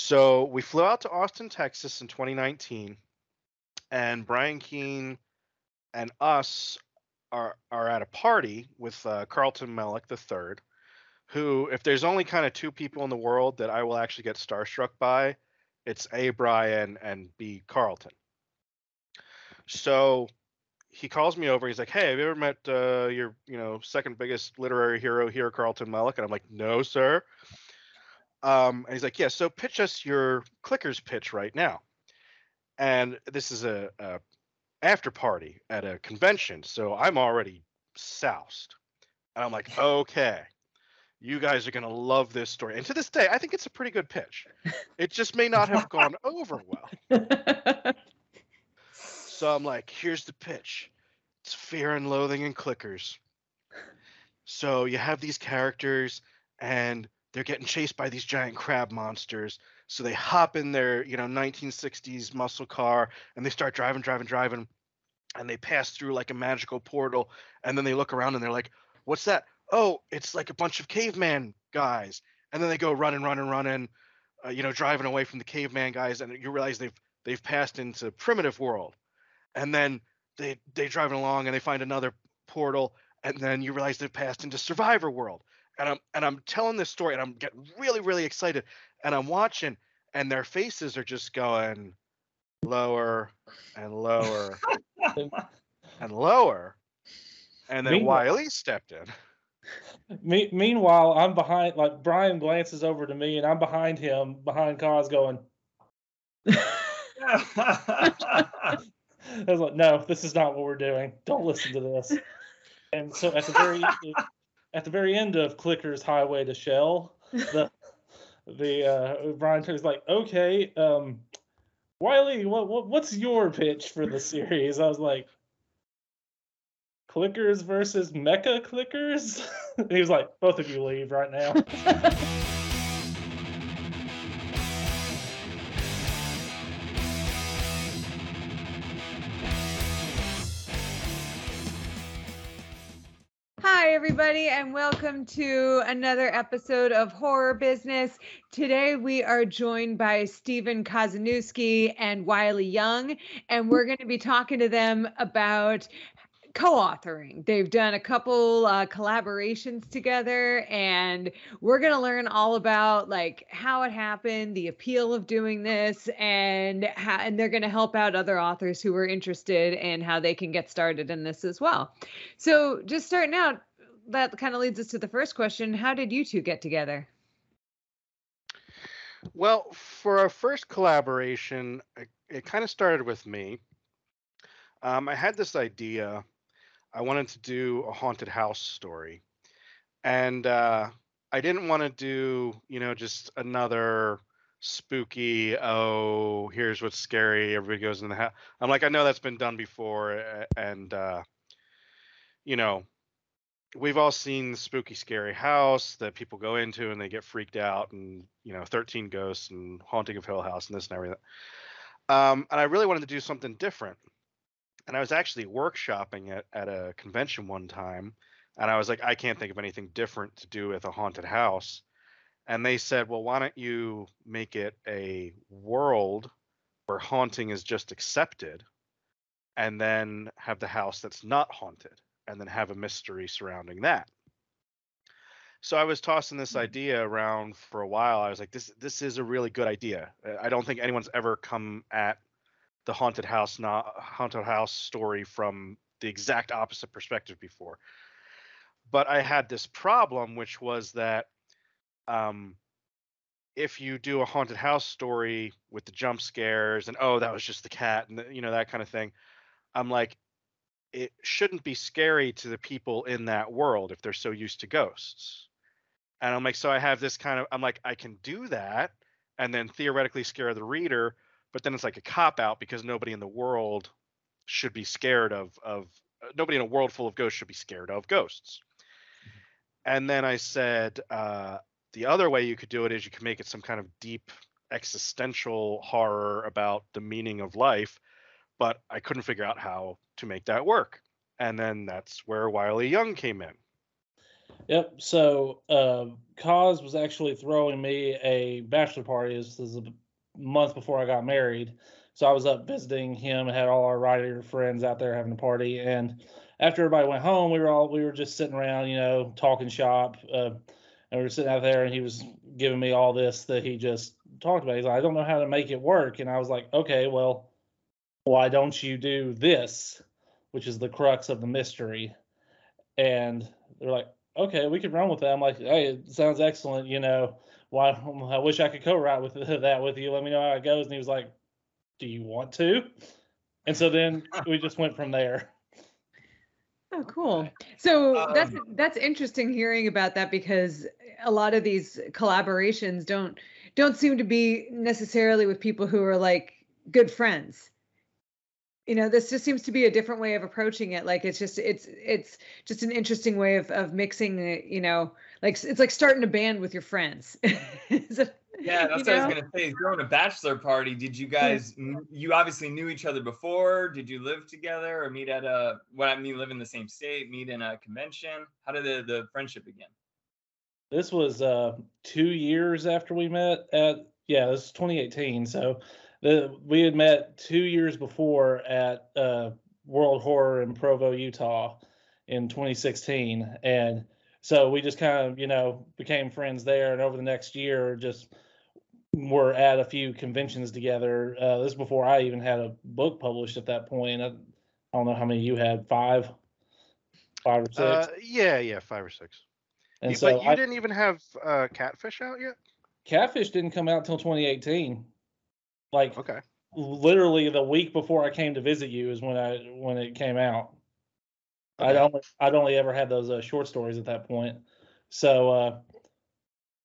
So we flew out to Austin, Texas in 2019, and Brian Keene and us are are at a party with uh, Carlton Mellick III, who, if there's only kind of two people in the world that I will actually get starstruck by, it's A. Brian and B. Carlton. So he calls me over. He's like, "Hey, have you ever met uh, your, you know, second biggest literary hero here, Carlton Mellick?" And I'm like, "No, sir." Um, and he's like, "Yeah, so pitch us your clickers pitch right now." And this is a, a after party at a convention, so I'm already soused, and I'm like, "Okay." You guys are gonna love this story, and to this day, I think it's a pretty good pitch. It just may not have gone over well. So I'm like, here's the pitch. It's fear and loathing and clickers. So you have these characters and they're getting chased by these giant crab monsters. So they hop in their, you know, 1960s muscle car and they start driving, driving, driving. And they pass through like a magical portal. And then they look around and they're like, what's that? Oh, it's like a bunch of caveman guys. And then they go running, running, running, uh, you know, driving away from the caveman guys. And you realize they've they've passed into primitive world and then they they driving along and they find another portal and then you realize they've passed into survivor world and i'm and i'm telling this story and i'm getting really really excited and i'm watching and their faces are just going lower and lower and lower and then Meanwhile- wiley stepped in Me- meanwhile, I'm behind. Like Brian glances over to me, and I'm behind him, behind Koz, going. I was like, "No, this is not what we're doing. Don't listen to this." And so at the very at the very end of Clicker's Highway to Shell, the the uh, Brian is like, "Okay, um, Wiley, what, what what's your pitch for the series?" I was like, "Clickers versus Mecha Clickers." he was like, "Both of you leave right now." everybody, and welcome to another episode of Horror Business. Today, we are joined by Stephen Kozeniewski and Wiley Young, and we're going to be talking to them about co-authoring. They've done a couple uh, collaborations together, and we're going to learn all about like how it happened, the appeal of doing this, and how, and they're going to help out other authors who are interested in how they can get started in this as well. So, just starting out, that kind of leads us to the first question. How did you two get together? Well, for our first collaboration, it, it kind of started with me. Um, I had this idea. I wanted to do a haunted house story. And uh, I didn't want to do, you know, just another spooky, oh, here's what's scary. Everybody goes in the house. I'm like, I know that's been done before. And, uh, you know, we've all seen the spooky scary house that people go into and they get freaked out and you know 13 ghosts and haunting of hill house and this and everything um, and i really wanted to do something different. And i was actually workshopping it at a convention one time and i was like i can't think of anything different to do with a haunted house. And they said well why don't you make it a world where haunting is just accepted and then have the house that's not haunted and then have a mystery surrounding that. So I was tossing this idea around for a while. I was like, this this is a really good idea. Uh, I don't think anyone's ever come at the haunted house not haunted house story from the exact opposite perspective before. But I had this problem, which was that um, if you do a haunted house story with the jump scares and oh that was just the cat and the, you know that kind of thing, I'm like, it shouldn't be scary to the people in that world if they're so used to ghosts. And I'm like, so I have this kind of, I'm like, I can do that and then theoretically scare the reader, but then it's like a cop out because nobody in the world should be scared of, of uh, nobody in a world full of ghosts should be scared of ghosts. And then I said, uh, the other way you could do it is you can make it some kind of deep existential horror about the meaning of life but I couldn't figure out how to make that work. And then that's where Wiley Young came in. Yep. So uh, Koz was actually throwing me a bachelor party. This is a month before I got married. So I was up visiting him and had all our writer friends out there having a party. And after everybody went home, we were all we were just sitting around, you know, talking shop. Uh, and we were sitting out there, and he was giving me all this that he just talked about. He's like, I don't know how to make it work. And I was like, okay, well, why don't you do this, which is the crux of the mystery? And they're like, okay, we could run with that. I'm like, hey, it sounds excellent. You know, why? I wish I could co-write with that with you. Let me know how it goes. And he was like, do you want to? And so then we just went from there. Oh, cool. So Um, that's that's interesting hearing about that because a lot of these collaborations don't don't seem to be necessarily with people who are like good friends. You know, this just seems to be a different way of approaching it. Like it's just it's it's just an interesting way of of mixing the, you know, like it's like starting a band with your friends. Is it- Yeah, that's you what I was gonna say. Throwing a bachelor party. Did you guys? You obviously knew each other before. Did you live together or meet at a? What I mean, live in the same state, meet in a convention. How did the the friendship begin? This was uh, two years after we met at yeah, this is 2018. So the we had met two years before at uh, World Horror in Provo, Utah, in 2016, and so we just kind of you know became friends there, and over the next year just were at a few conventions together. Uh, this is before I even had a book published at that point. I, I don't know how many you had, five, five or six. Uh, yeah, yeah, five or six. and You- so but you I, didn't even have uh, Catfish out yet. Catfish didn't come out until 2018. Like Okay. literally the week before I came to visit you is when I when it came out. I'd Okay. only I'd only ever had those uh, short stories at that point. So uh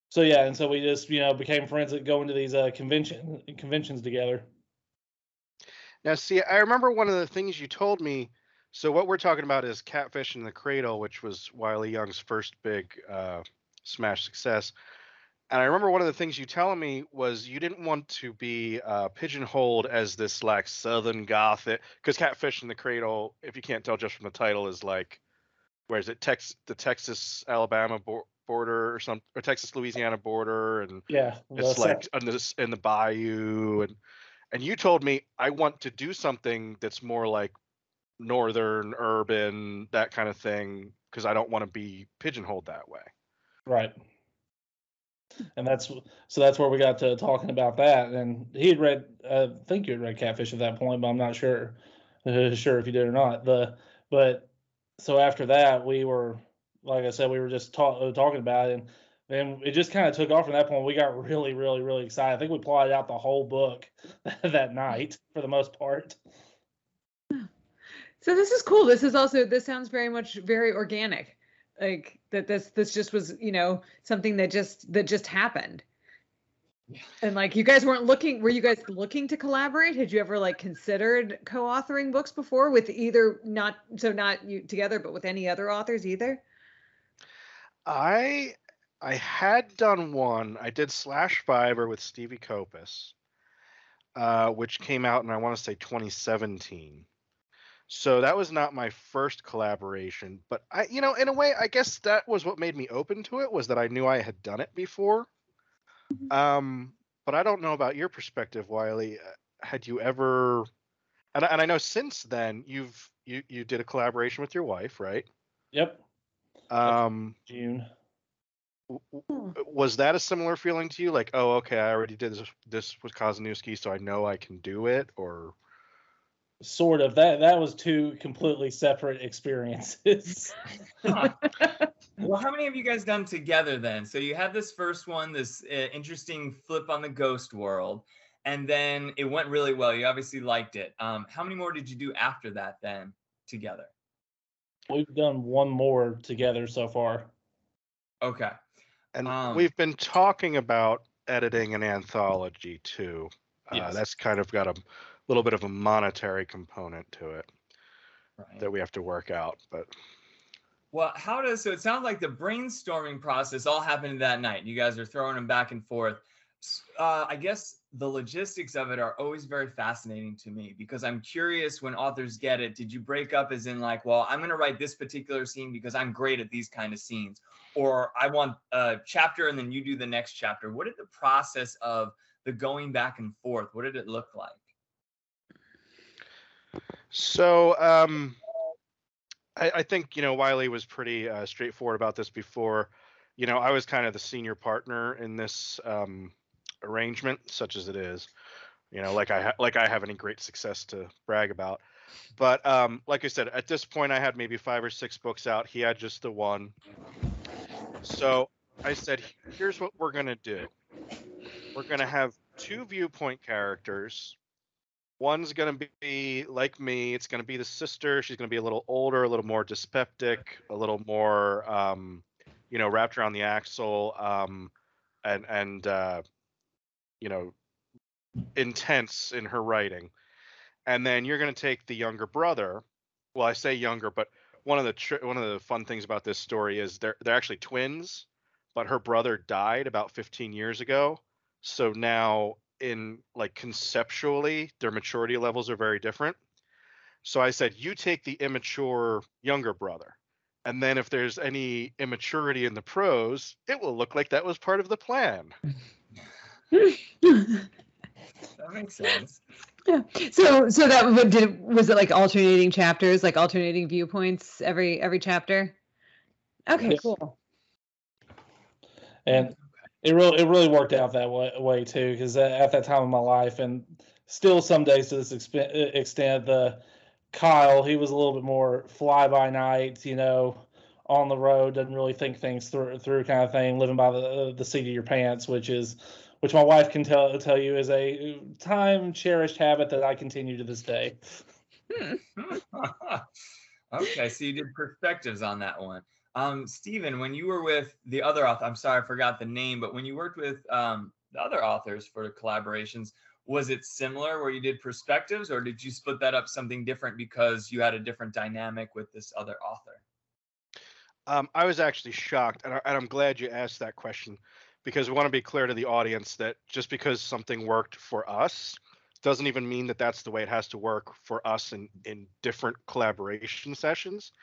so yeah, and so we just you know became friends at going to these uh convention conventions together. Now, see, I remember one of the things you told me. So what we're talking about is Catfish in the Cradle, which was Wiley Young's first big uh, smash success. And I remember one of the things you telling me was you didn't want to be uh, pigeonholed as this like Southern Gothic, because Catfish in the Cradle, if you can't tell just from the title, is like, where is it? Tex the Texas Alabama bor- border or some or Texas Louisiana border, and Yeah, it's like in the in the bayou and and you told me I want to do something that's more like northern urban that kind of thing because I don't want to be pigeonholed that way. right. And that's so that's where we got to talking about that. And he had read, I think you had read Catfish at that point, but I'm not sure sure if you did or not. The but so after that, we were like I said, we were just talk, uh, talking about it, and then it just kind of took off from that point. We got really, really, really excited. I think we plotted out the whole book that night for the most part. So this is cool. This is also this sounds very much very organic. Like that this this just was, you know, something that just that just happened. And like you guys weren't looking were you guys looking to collaborate? Had you ever like considered co-authoring books before with either not so not you together but with any other authors either? I I had done one. I did Slash Fiber with Stevie Kopas, uh, which came out in I want to say 2017. So that was not my first collaboration, but I, you know, in a way, I guess that was what made me open to it was that I knew I had done it before. Um, but I don't know about your perspective, Wiley. Uh, Had you ever, and I, and I know since then you've you you did a collaboration with your wife, right? Yep, Um, June. w- w- was that a similar feeling to you? Like, oh, okay, I already did this this with Kozeniewski, so I know I can do it, or Sort of. That that was two completely separate experiences. Huh. well, how many have you guys done together then? So you had this first one, this uh, interesting flip on the ghost world, and then it went really well. You obviously liked it. Um, how many more did you do after that then together? We've done one more together so far. Okay. and Um, we've been talking about editing an anthology too. Uh, Yes. That's kind of got a little bit of a monetary component to it Right. that we have to work out, but Well, how does so? It sounds like the brainstorming process all happened that night. You guys are throwing them back and forth. uh, I guess the logistics of it are always very fascinating to me because I'm curious when authors get it. Did you break up as in like, well, I'm going to write this particular scene because I'm great at these kind of scenes, or I want a chapter and then you do the next chapter? What did the process of the going back and forth? What did it look like? So um, I, I think you know Wiley was pretty uh, straightforward about this before. You know, I was kind of the senior partner in this um, arrangement, such as it is. You know, like I ha- like I have any great success to brag about. But um, like I said, at this point, I had maybe five or six books out. He had just the one. So I said, here's what we're gonna do. We're gonna have two viewpoint characters. One's gonna be like me. It's gonna be the sister. She's gonna be a little older, a little more dyspeptic, a little more, um, you know, wrapped around the axle, um, and and uh, you know, intense in her writing. And then you're gonna take the younger brother. Well, I say younger, but one of the one of the fun things about this story is they're they're actually twins, but her brother died about 15 years ago. So now in like conceptually their maturity levels are very different. So I said you take the immature younger brother. And then if there's any immaturity in the prose, it will look like that was part of the plan. That makes sense. Yeah. So so that what did was it like alternating chapters, like alternating viewpoints every every chapter? Okay, Yes. cool. and it really it really worked out that way, way too because at that time of my life and still some days to this expe- extent the kyle he was a little bit more fly by night you know on the road doesn't really think things through through kind of thing living by the the seat of your pants which is which my wife can tell tell you is a time cherished habit that i continue to this day hmm. okay, so you did perspectives on that one. Um, Stephen, when you were with the other author, I'm sorry, I forgot the name, but when you worked with um, the other authors for collaborations, was it similar where you did perspectives or did you split that up something different because you had a different dynamic with this other author? Um, I was actually shocked, and, I, I'm glad you asked that question because we want to be clear to the audience that just because something worked for us doesn't even mean that that's the way it has to work for us in in different collaboration sessions.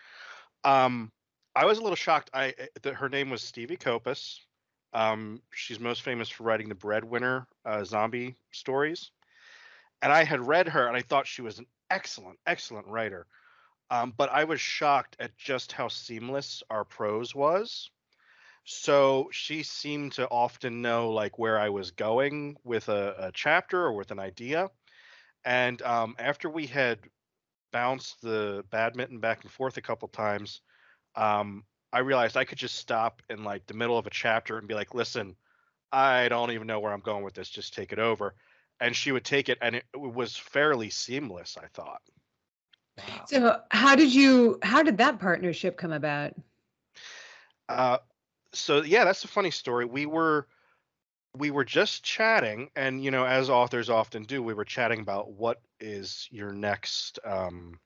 Um, I was a little shocked. I eh, that her name was Stevie Kopas. Um, she's most famous for writing the Breadwinner uh, zombie stories, and I had read her and I thought she was an excellent, excellent writer. Um, but I was shocked at just how seamless our prose was. So she seemed to often know like where I was going with a, a chapter or with an idea. And um, after we had bounced the badminton back and forth a couple times, um, I realized I could just stop in like the middle of a chapter and be like, "Listen, I don't even know where I'm going with this. Just take it over." And she would take it, and it, it was fairly seamless. I thought. Wow. So how did you how did that partnership come about? Uh, so yeah, that's a funny story. We were we were just chatting, and you know, as authors often do, we were chatting about what is your next um,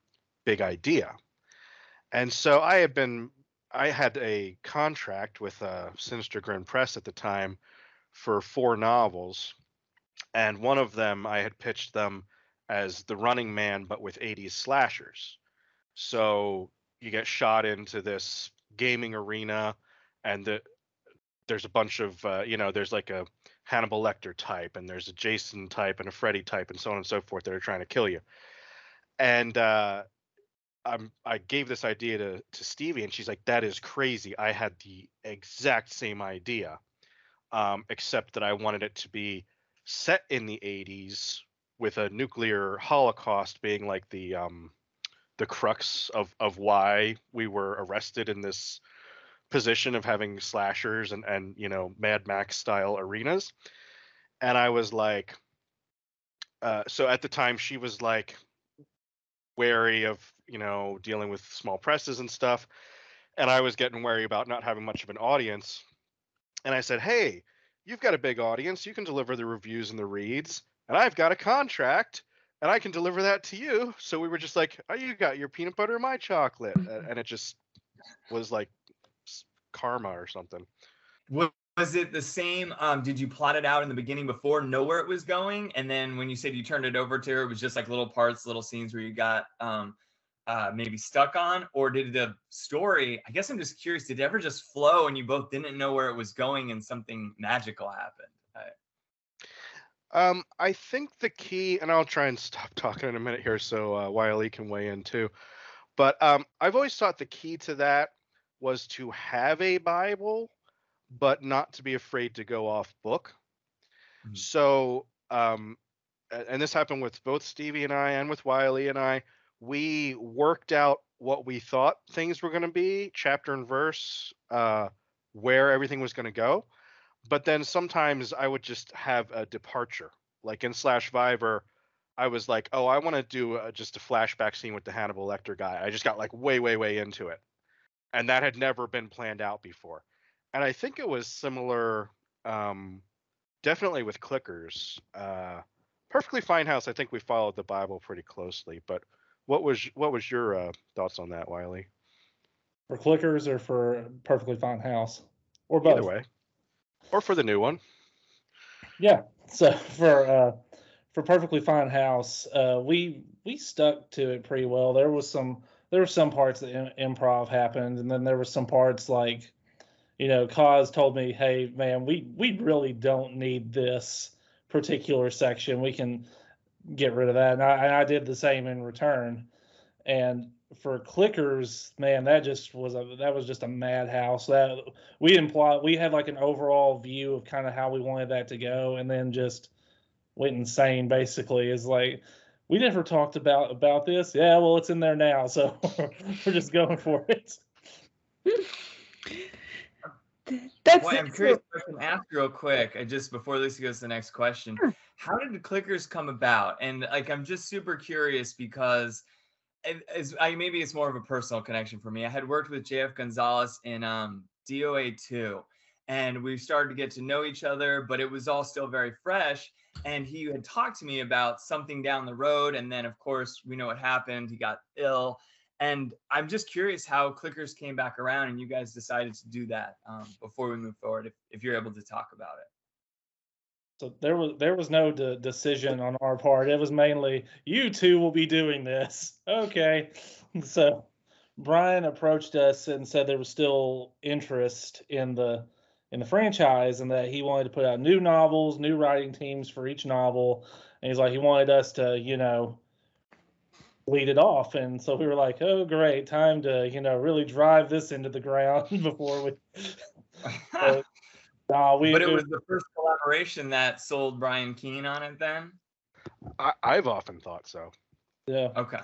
big idea. And so I had been I had a contract with uh, Sinister Grin Press at the time for four novels, and one of them I had pitched them as the Running Man, but with 80s slashers. So you get shot into this gaming arena and the, there's a bunch of uh, you know there's like a Hannibal Lecter type and there's a Jason type and a Freddy type and so on and so forth that are trying to kill you. And uh, I'm I gave this idea to to Stevie and she's like that is crazy. I had the exact same idea, um, except that I wanted it to be set in the 80s with a nuclear holocaust being like the um, the crux of of why we were arrested in this position of having slashers and and you know Mad Max style arenas, and I was like, uh, so at the time she was like wary of you know dealing with small presses and stuff, and I was getting wary about not having much of an audience, and I said, hey, you've got a big audience, you can deliver the reviews and the reads, and I've got a contract. And I can deliver that to you. So we were just like, "Oh, you got your peanut butter and my chocolate," and it just was like karma or something. Was was it the same? Um, did you plot it out in the beginning before, know where it was going, and then when you said you turned it over to her, it was just like little parts, little scenes where you got um, uh, maybe stuck on, or did the story? I guess I'm just curious. Did it ever just flow, and you both didn't know where it was going, and something magical happened? Um, I think the key, and I'll try and stop talking in a minute here so uh, Wiley can weigh in too. But um, I've always thought the key to that was to have a Bible, but not to be afraid to go off book. Mhm. So, um, and this happened with both Stevie and I, and with Wiley and I. We worked out what we thought things were going to be, chapter and verse, uh, where everything was going to go. But then sometimes I would just have a departure, like in Slash Viver. I was like, oh, I want to do uh just a flashback scene with the Hannibal Lecter guy. I just got like way, way, way into it, and that had never been planned out before. And I think it was similar, um, definitely with Clickers. Uh, Perfectly Fine House. I think we followed the Bible pretty closely. But what was what was your uh, thoughts on that, Wiley? For clickers or for perfectly fine house? Or both? Either way, or for the new one. Yeah. So for uh for perfectly fine house, uh we we stuck to it pretty well. There was some there were some parts that im- improv happened, and then there were some parts like, you know, Koz told me, "Hey, man, we we really don't need this particular section. We can get rid of that." And I, I did the same in return. And for clickers, man, that just was a that was just a madhouse. That we plot. We had like an overall view of kind of how we wanted that to go, and then just went insane. Basically, is like we never talked about about this. Yeah, well, it's in there now, so we're just going for it. That's Well, I'm curious. if I can ask real quick, uh, just before Lisa goes to the next question. Sure. How did the clickers come about? And like, I'm just super curious because, as I maybe it's more of a personal connection for me. I had worked with JF Gonzalez in um, DOA two, and we started to get to know each other, but it was all still very fresh. And he had talked to me about something down the road, and then of course we know what happened. He got ill, and I'm just curious how clickers came back around and you guys decided to do that um, before we move forward, if, if you're able to talk about it. So there was there was no de- decision on our part. It was mainly you two will be doing this. Okay. So Brian approached us and said there was still interest in the in the franchise and that he wanted to put out new novels, new writing teams for each novel. And he's like he wanted us to, you know, lead it off. And so we were like, "Oh, great. Time to, you know, really drive this into the ground before we uh, we but it we- was the first collaboration that sold Brian Keene on it then? I, I've often thought so. yeah. Okay.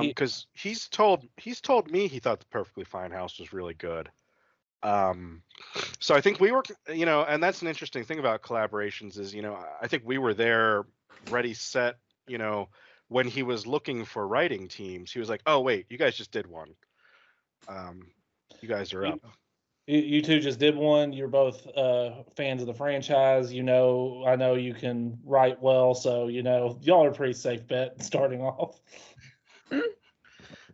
He- because he's told he's told me he thought the perfectly fine house was really good um so i think we were you know and that's an interesting thing about collaborations is you know i think we were there ready set you know when he was looking for writing teams he was like oh wait you guys just did one um you guys are up You, you two just did one. You're both uh, fans of the franchise. You know, I know you can write well, so you know y'all are a pretty safe bet starting off.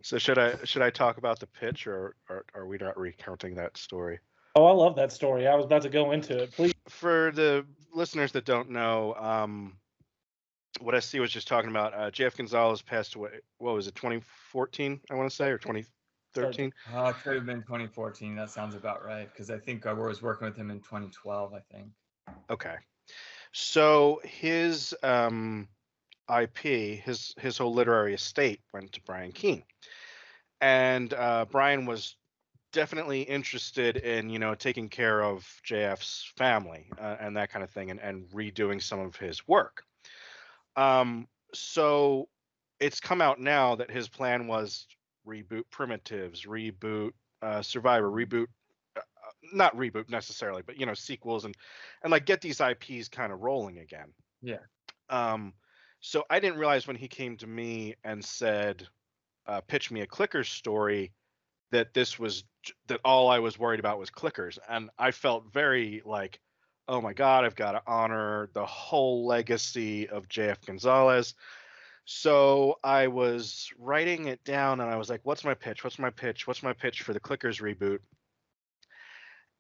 so should i should i talk about the pitch or, or are we not recounting that story Oh, I love that story. I was about to go into it. Please. for the listeners that don't know, um, what SC was just talking about, uh, JF Gonzalez passed away. What was it, 2014? I want to say, or 2013? Oh, it could have been 2014. That sounds about right. Because I think I was working with him in 2012, I think. Okay. So his um, IP, his his whole literary estate went to Brian Keene, and uh, Brian was definitely interested in you know taking care of JF's family uh, and that kind of thing, and, and redoing some of his work. Um, so it's come out now that his plan was reboot Primitives, reboot uh, Survivor, reboot. uh, Not reboot necessarily, but you know sequels and and like get these IPs kind of rolling again. Yeah. Um, so I didn't realize when he came to me and said, uh, "Pitch me a clickers story," that this was that all I was worried about was clickers, and I felt very like, "Oh my God, I've got to honor the whole legacy of JF Gonzalez." So I was writing it down, and I was like, "What's my pitch? What's my pitch? What's my pitch for the clickers reboot?"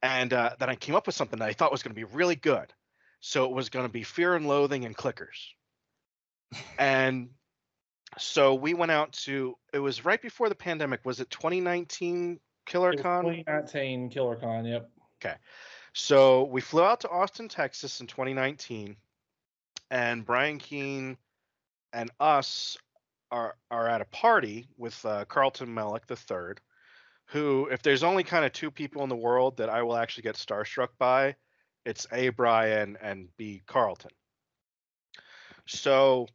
and uh, then I came up with something that I thought was going to be really good. So it was going to be Fear and Loathing and Clickers. and so we went out to. It was right before the pandemic. Was it 2019 Killer It was Con? 2019 Killer Con. Yep. So we flew out to Austin, Texas in 2019, and Brian Keene and us are are at a party with uh, Carlton Mellick III, who, if there's only kind of two people in the world that I will actually get starstruck by, it's A. Brian and B. Carlton. So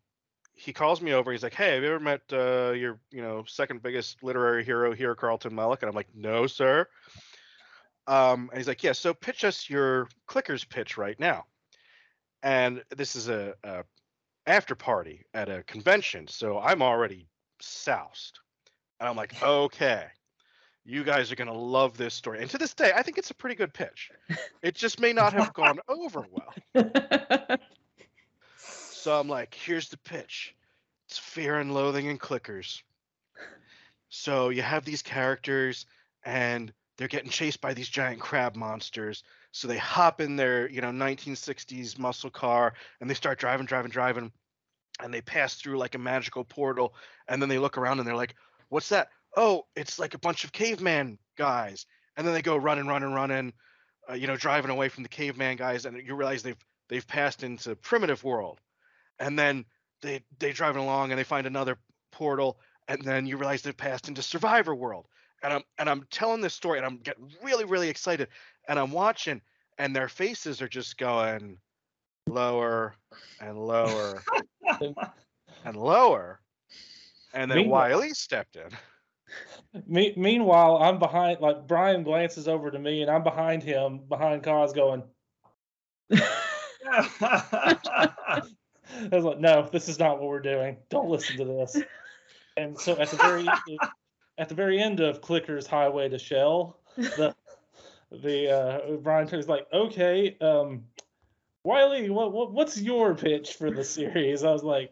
he calls me over. He's like, "Hey, have you ever met uh, your, you know, second biggest literary hero here, Carlton Mellick?" And I'm like, "No, sir." Um, and he's like, "Yeah, so pitch us your clickers pitch right now." And this is a, a after party at a convention, so I'm already soused, and I'm like, "Okay, you guys are gonna love this story." And to this day, I think it's a pretty good pitch. It just may not have gone over well. So I'm like, here's the pitch. It's fear and loathing and clickers. So you have these characters and they're getting chased by these giant crab monsters. So they hop in their, you know, 1960s muscle car and they start driving, driving, driving. And they pass through like a magical portal. And then they look around and they're like, what's that? Oh, it's like a bunch of caveman guys. And then they go running, running, running, uh, you know, driving away from the caveman guys. And you realize they've they've passed into primitive world and then they they driving along and they find another portal and then you realize they've passed into survivor world and i'm and i'm telling this story and i'm getting really really excited and i'm watching and their faces are just going lower and lower and lower and then Meanwhile- wiley stepped in Me- meanwhile, I'm behind. Like Brian glances over to me, and I'm behind him, behind Koz, going. I was like, no, this is not what we're doing. Don't listen to this. And so at the very at the very end of Clicker's Highway to Shell, the the uh, Brian was like, okay, um, Wiley, what, what what's your pitch for the series? I was like,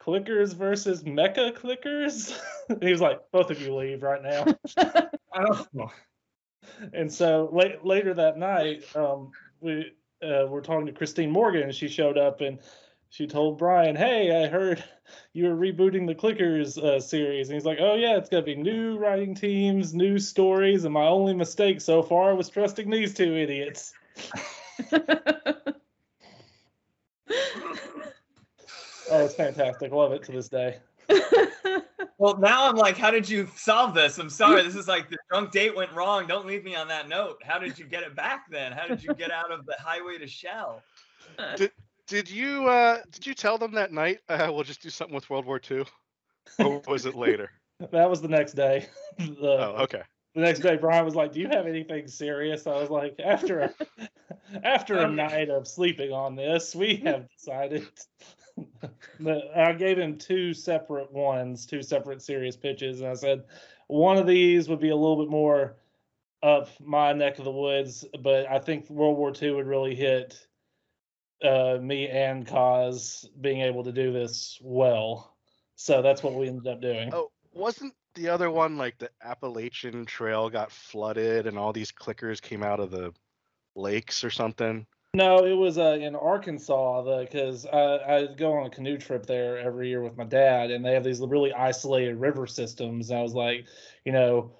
Clickers versus Mecha Clickers. he was like, both of you leave right now. And so late, later that night, um, we uh, were talking to Christine Morgan, and she showed up and she told Brian, "Hey, I heard you were rebooting the Clickers uh, series." And he's like, "Oh yeah, it's gonna be new writing teams, new stories, and my only mistake so far was trusting these two idiots." Oh, it's fantastic. Love it to this day. Well, now I'm like, how did you solve this? I'm sorry. This is like the drunk date went wrong. Don't leave me on that note. How did you get it back then? How did you get out of the highway to Shell? did you uh did you tell them that night uh, we'll just do something with world war ii or was it later? That was the next day. the, oh okay. the next day brian was like do you have anything serious? I was like after a, after a Um, night of sleeping on this we have decided. That i gave him two separate ones two separate serious pitches and i said one of these would be a little bit more up my neck of the woods but i think world war ii would really hit uh, me and Koz being able to do this well so that's what we ended up doing Oh, wasn't the other one like the Appalachian Trail got flooded and all these clickers came out of the lakes or something? No, it was uh, in Arkansas because I, I go on a canoe trip there every year with my dad, and they have these really isolated river systems. And I was like, you know,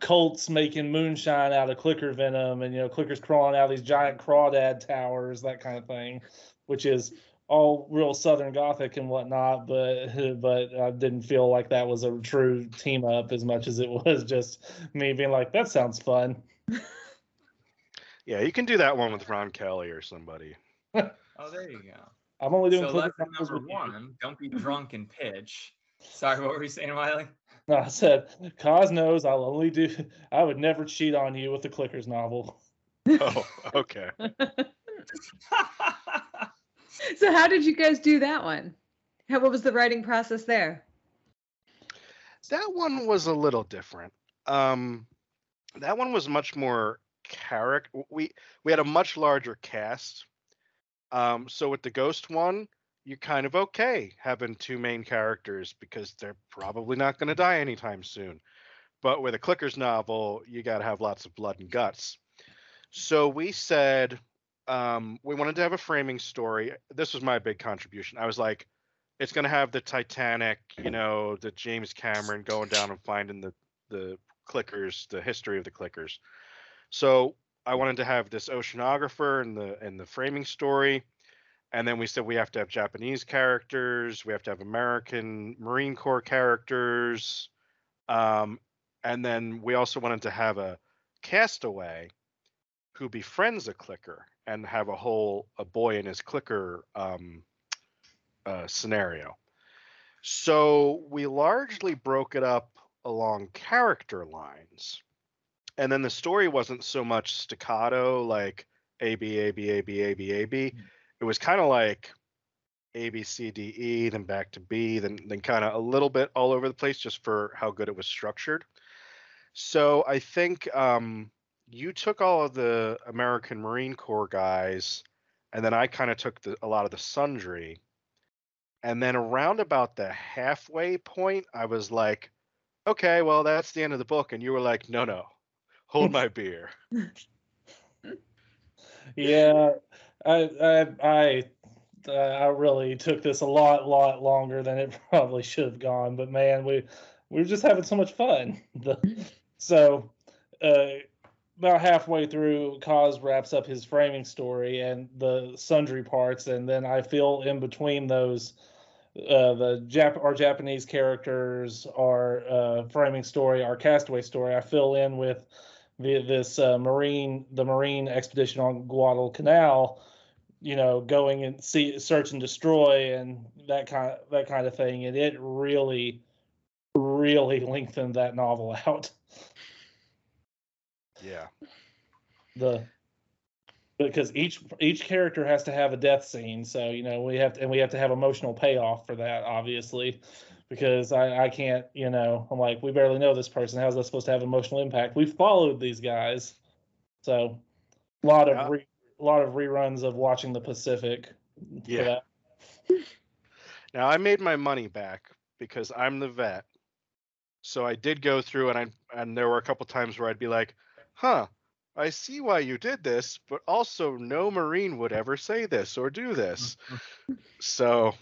Colts making moonshine out of clicker venom, and you know, clickers crawling out of these giant crawdad towers, that kind of thing, which is all real Southern Gothic and whatnot. But but I didn't feel like that was a true team up as much as it was just me being like, that sounds fun. Yeah, you can do that one with Ron Kelly or somebody. Oh, there you go. I'm only doing So clicker lesson number one: don't be drunk and pitch. Sorry, what were you saying, Wiley? No, I said, Koz knows I'll only do, I would never cheat on you with the Clickers novel. Oh, okay. so how did you guys do that one? How, what was the writing process there? That one was a little different. Um, that one was much more character. We we had a much larger cast. Um, so with the ghost one, you're kind of okay having two main characters because they're probably not going to die anytime soon. but with a clickers novel, you got to have lots of blood and guts. So we said um, we wanted to have a framing story. This was my big contribution. I was like, it's going to have the Titanic, you know, the James Cameron going down and finding the the clickers, the history of the clickers. So I wanted to have this oceanographer and the and the framing story. And then we said we have to have Japanese characters, we have to have American Marine Corps characters, um, and then we also wanted to have a castaway who befriends a clicker and have a whole a boy and his clicker um, uh, scenario. So we largely broke it up along character lines, and then the story wasn't so much staccato like A B A B A B A B A B. It was kind of like A B C D E, then back to B, then then kind of a little bit all over the place, just for how good it was structured. So I think um, you took all of the American Marine Corps guys, and then I kind of took the, a lot of the Sundry. And then around about the halfway point, I was like, okay, well, that's the end of the book. And you were like, no, no, hold my beer. yeah, I, I, I, I really took this a lot, lot longer than it probably should have gone. But man, we we were just having so much fun. So, uh, about halfway through, Koz wraps up his framing story and the sundry parts, and then I feel in between those, uh, the Jap- our Japanese characters, our uh, framing story, our castaway story. I fill in with the, this uh, marine, the marine expedition on Guadalcanal, you know, going and see, search and destroy, and that kind of that kind of thing, and it really, really lengthened that novel out. Yeah. the because each each character has to have a death scene so you know we have to and we have to have emotional payoff for that obviously because i i can't you know i'm like we barely know this person how's that supposed to have emotional impact We've followed these guys so a lot of Yeah. re, a lot of reruns of watching the pacific Yeah. Now I made my money back because I'm the vet. So I did go through and I and there were a couple times where I'd be like, "Huh, I see why you did this, but also no marine would ever say this or do this." so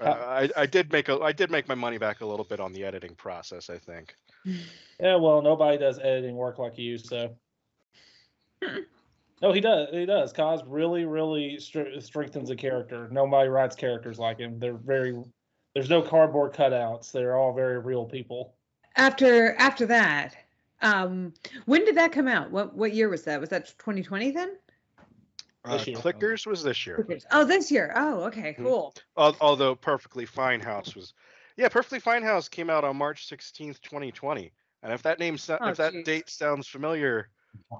uh, I I did make a I did make my money back a little bit on the editing process, I think. yeah well nobody does editing work like you so no he does he does Koz really really str- strengthens a character nobody writes characters like him they're very there's no cardboard cutouts they're all very real people After after that, um, when did that come out? What what year was that? Was that 2020 then? Uh, Clickers was this year. Oh, this year. Oh, okay, Mhm. cool. Al- Although Perfectly Fine House was, yeah, Perfectly Fine House came out on March sixteenth, twenty twenty. And if that name, so- Oh, if that geez. date sounds familiar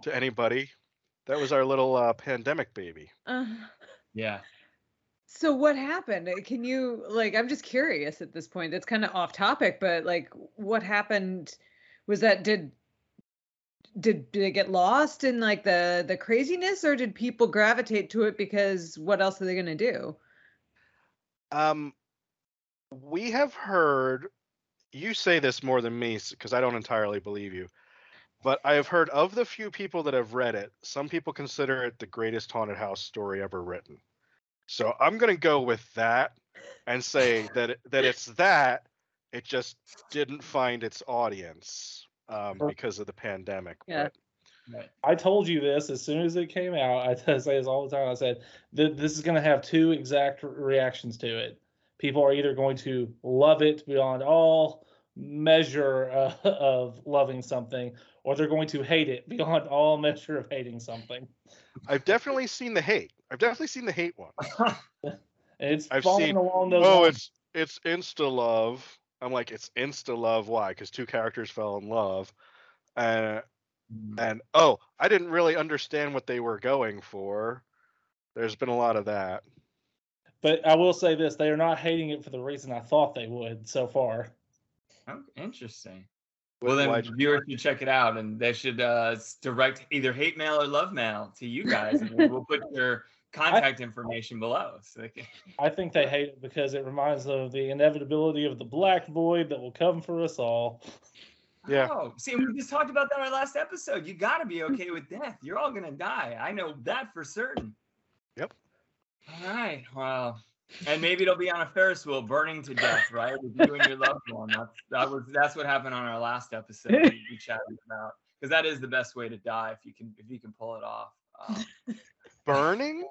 to anybody, that was our little uh, pandemic baby. Uh, Yeah. so what happened? Uh, Can you like? I'm just curious at this point. That's kind of off topic, but like, what happened? Was that did did did it get lost in like the the craziness, or did people gravitate to it because what else are they gonna do? Um, we have heard you say this more than me because I don't entirely believe you, but I have heard of the few people that have read it. Some people consider it the greatest haunted house story ever written. So I'm gonna go with that and say that it, that it's that. It just didn't find its audience um, because of the pandemic. Yeah. but- Right. i told you this as soon as it came out I say this all the time i said that this is going to have two exact reactions to it people are either going to love it beyond all measure uh, of loving something or they're going to hate it beyond all measure of hating something I've definitely seen the hate. I've definitely seen the hate one. it's I've falling seen- along those oh, lines. it's it's insta love. I'm like, it's insta love. Why? Because two characters fell in love, uh, and oh, I didn't really understand what they were going for. There's been a lot of that. But I will say this: they are not hating it for the reason I thought they would so far. Interesting. Well, then Why- viewers should check it out, and they should uh, direct either hate mail or love mail to you guys, and we'll put your contact information below. So they can... I think they hate it because it reminds them of the inevitability of the black void that will come for us all. Yeah. Oh, see, we just talked about that in our last episode. You got to be okay with death. You're all gonna die. I know that for certain. Yep. All right. Well, and maybe it'll be on a Ferris wheel, burning to death, right? With you and your loved one. That's that was that's what happened on our last episode. We, we chatted about because that is the best way to die if you can if you can pull it off. Um, Burning?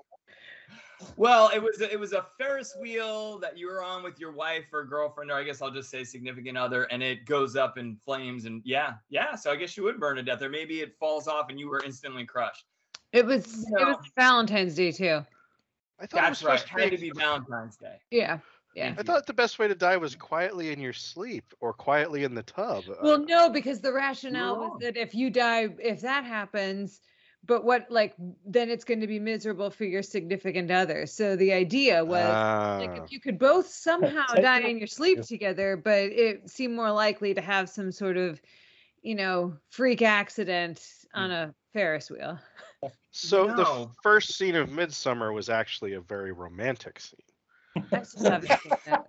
well, it was a- it was a Ferris wheel that you were on with your wife or girlfriend, or I guess I'll just say significant other, and it goes up in flames, and yeah, yeah. So I guess you would burn to death, or maybe it falls off and you were instantly crushed. It was it was Valentine's Day too. I thought it was That's right. supposed to to be. be Valentine's Day. Yeah. Yeah. I thought the best way to die was quietly in your sleep or quietly in the tub. Well, Uh, no, because the rationale was that if you die, if that happens, but what like then it's going to be miserable for your significant other. So the idea was like ah. if you could both somehow die in your sleep together, but it seemed more likely to have some sort of, you know, freak accident on a Ferris wheel. So the first scene of Midsummer was actually a very romantic scene. I just haven't seen that.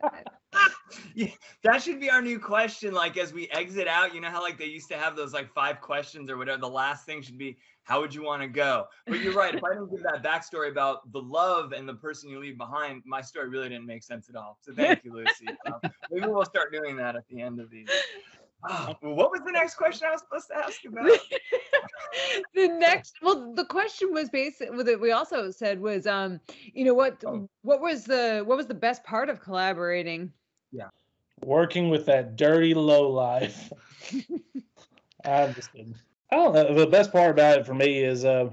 yeah, that should be our new question. Like as we exit out, you know how like they used to have those like five questions or whatever. The last thing should be, how would you want to go? But you're right. If I didn't give that backstory about the love and the person you leave behind, my story really didn't make sense at all. So thank you, Lucy. Um, maybe we'll start doing that at the end of these. Oh, what was the next question I was supposed to ask about? the next well the question was basic that we also said was um you know what Oh. what was the what was the best part of collaborating Yeah, Working with that dirty low life. I'm just kidding. I don't know. The best part about it for me is uh,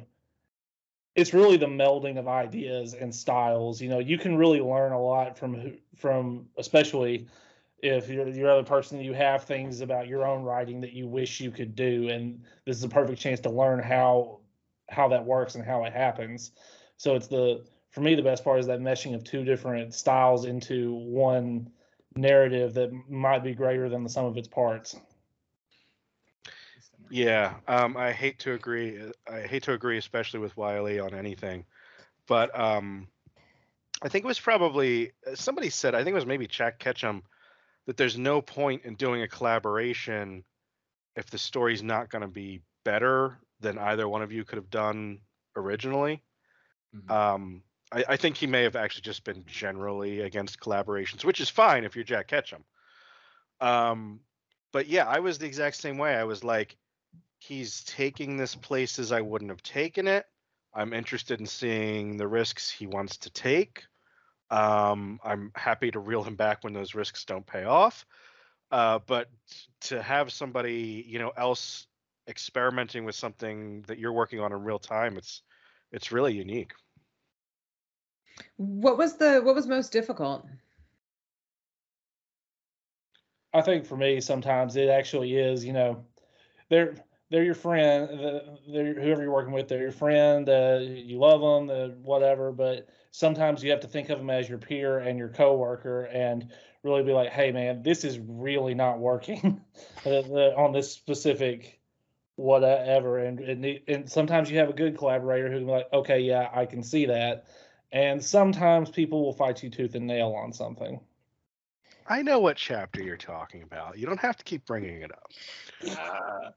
it's really the melding of ideas and styles. You know, you can really learn a lot from from especially if you're the other person you have things about your own writing that you wish you could do, and this is a perfect chance to learn how how that works and how it happens. So it's the for me the best part is that meshing of two different styles into one narrative that might be greater than the sum of its parts. Yeah, um, I hate to agree. I hate to agree, especially with Wiley on anything, but um, I think it was probably somebody said. I think it was maybe Jack Ketchum that there's no point in doing a collaboration if the story's not going to be better than either one of you could have done originally. Mhm. Um, I, I think he may have actually just been generally against collaborations, which is fine if you're Jack Ketchum. Um, but yeah, I was the exact same way. I was like, he's taking this places I wouldn't have taken it. I'm interested in seeing the risks he wants to take. Um, I'm happy to reel him back when those risks don't pay off. Uh, but to have somebody, you know, else experimenting with something that you're working on in real time, it's it's really unique. what was the what was most difficult I think for me, sometimes it actually is. You know, they're they're your friend. They're whoever you're working with. They're your friend. Uh, you love them. Uh, whatever. But sometimes you have to think of them as your peer and your coworker, and really be like, "Hey, man, this is really not working uh, on this specific whatever." And and, and sometimes you have a good collaborator who can be like, "Okay, yeah, I can see that." And sometimes people will fight you tooth and nail on something. I know what chapter you're talking about. You don't have to keep bringing it up. Uh,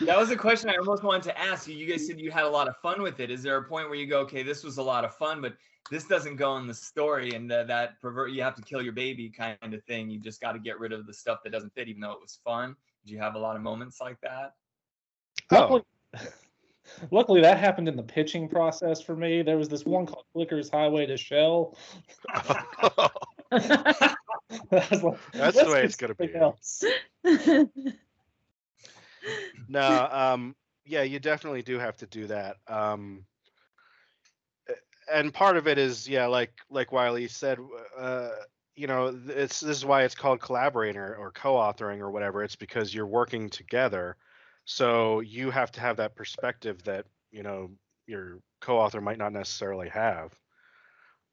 that was a question I almost wanted to ask you. You guys said you had a lot of fun with it. Is there a point where you go, okay, this was a lot of fun, but this doesn't go in the story, and uh, that pervert you have to kill your baby kind of thing. You just got to get rid of the stuff that doesn't fit, even though it was fun. Did you have a lot of moments like that? Oh, Luckily, luckily that happened in the pitching process for me. There was this one called Clickers Highway to Shell. I was like, That's the way it's gonna be." Something else." no, um, yeah, you definitely do have to do that. Um, and part of it is, yeah, like like Wiley said, uh, you know, it's this is why it's called collaborating or, or co-authoring or whatever. It's because you're working together, so you have to have that perspective that you know your co-author might not necessarily have.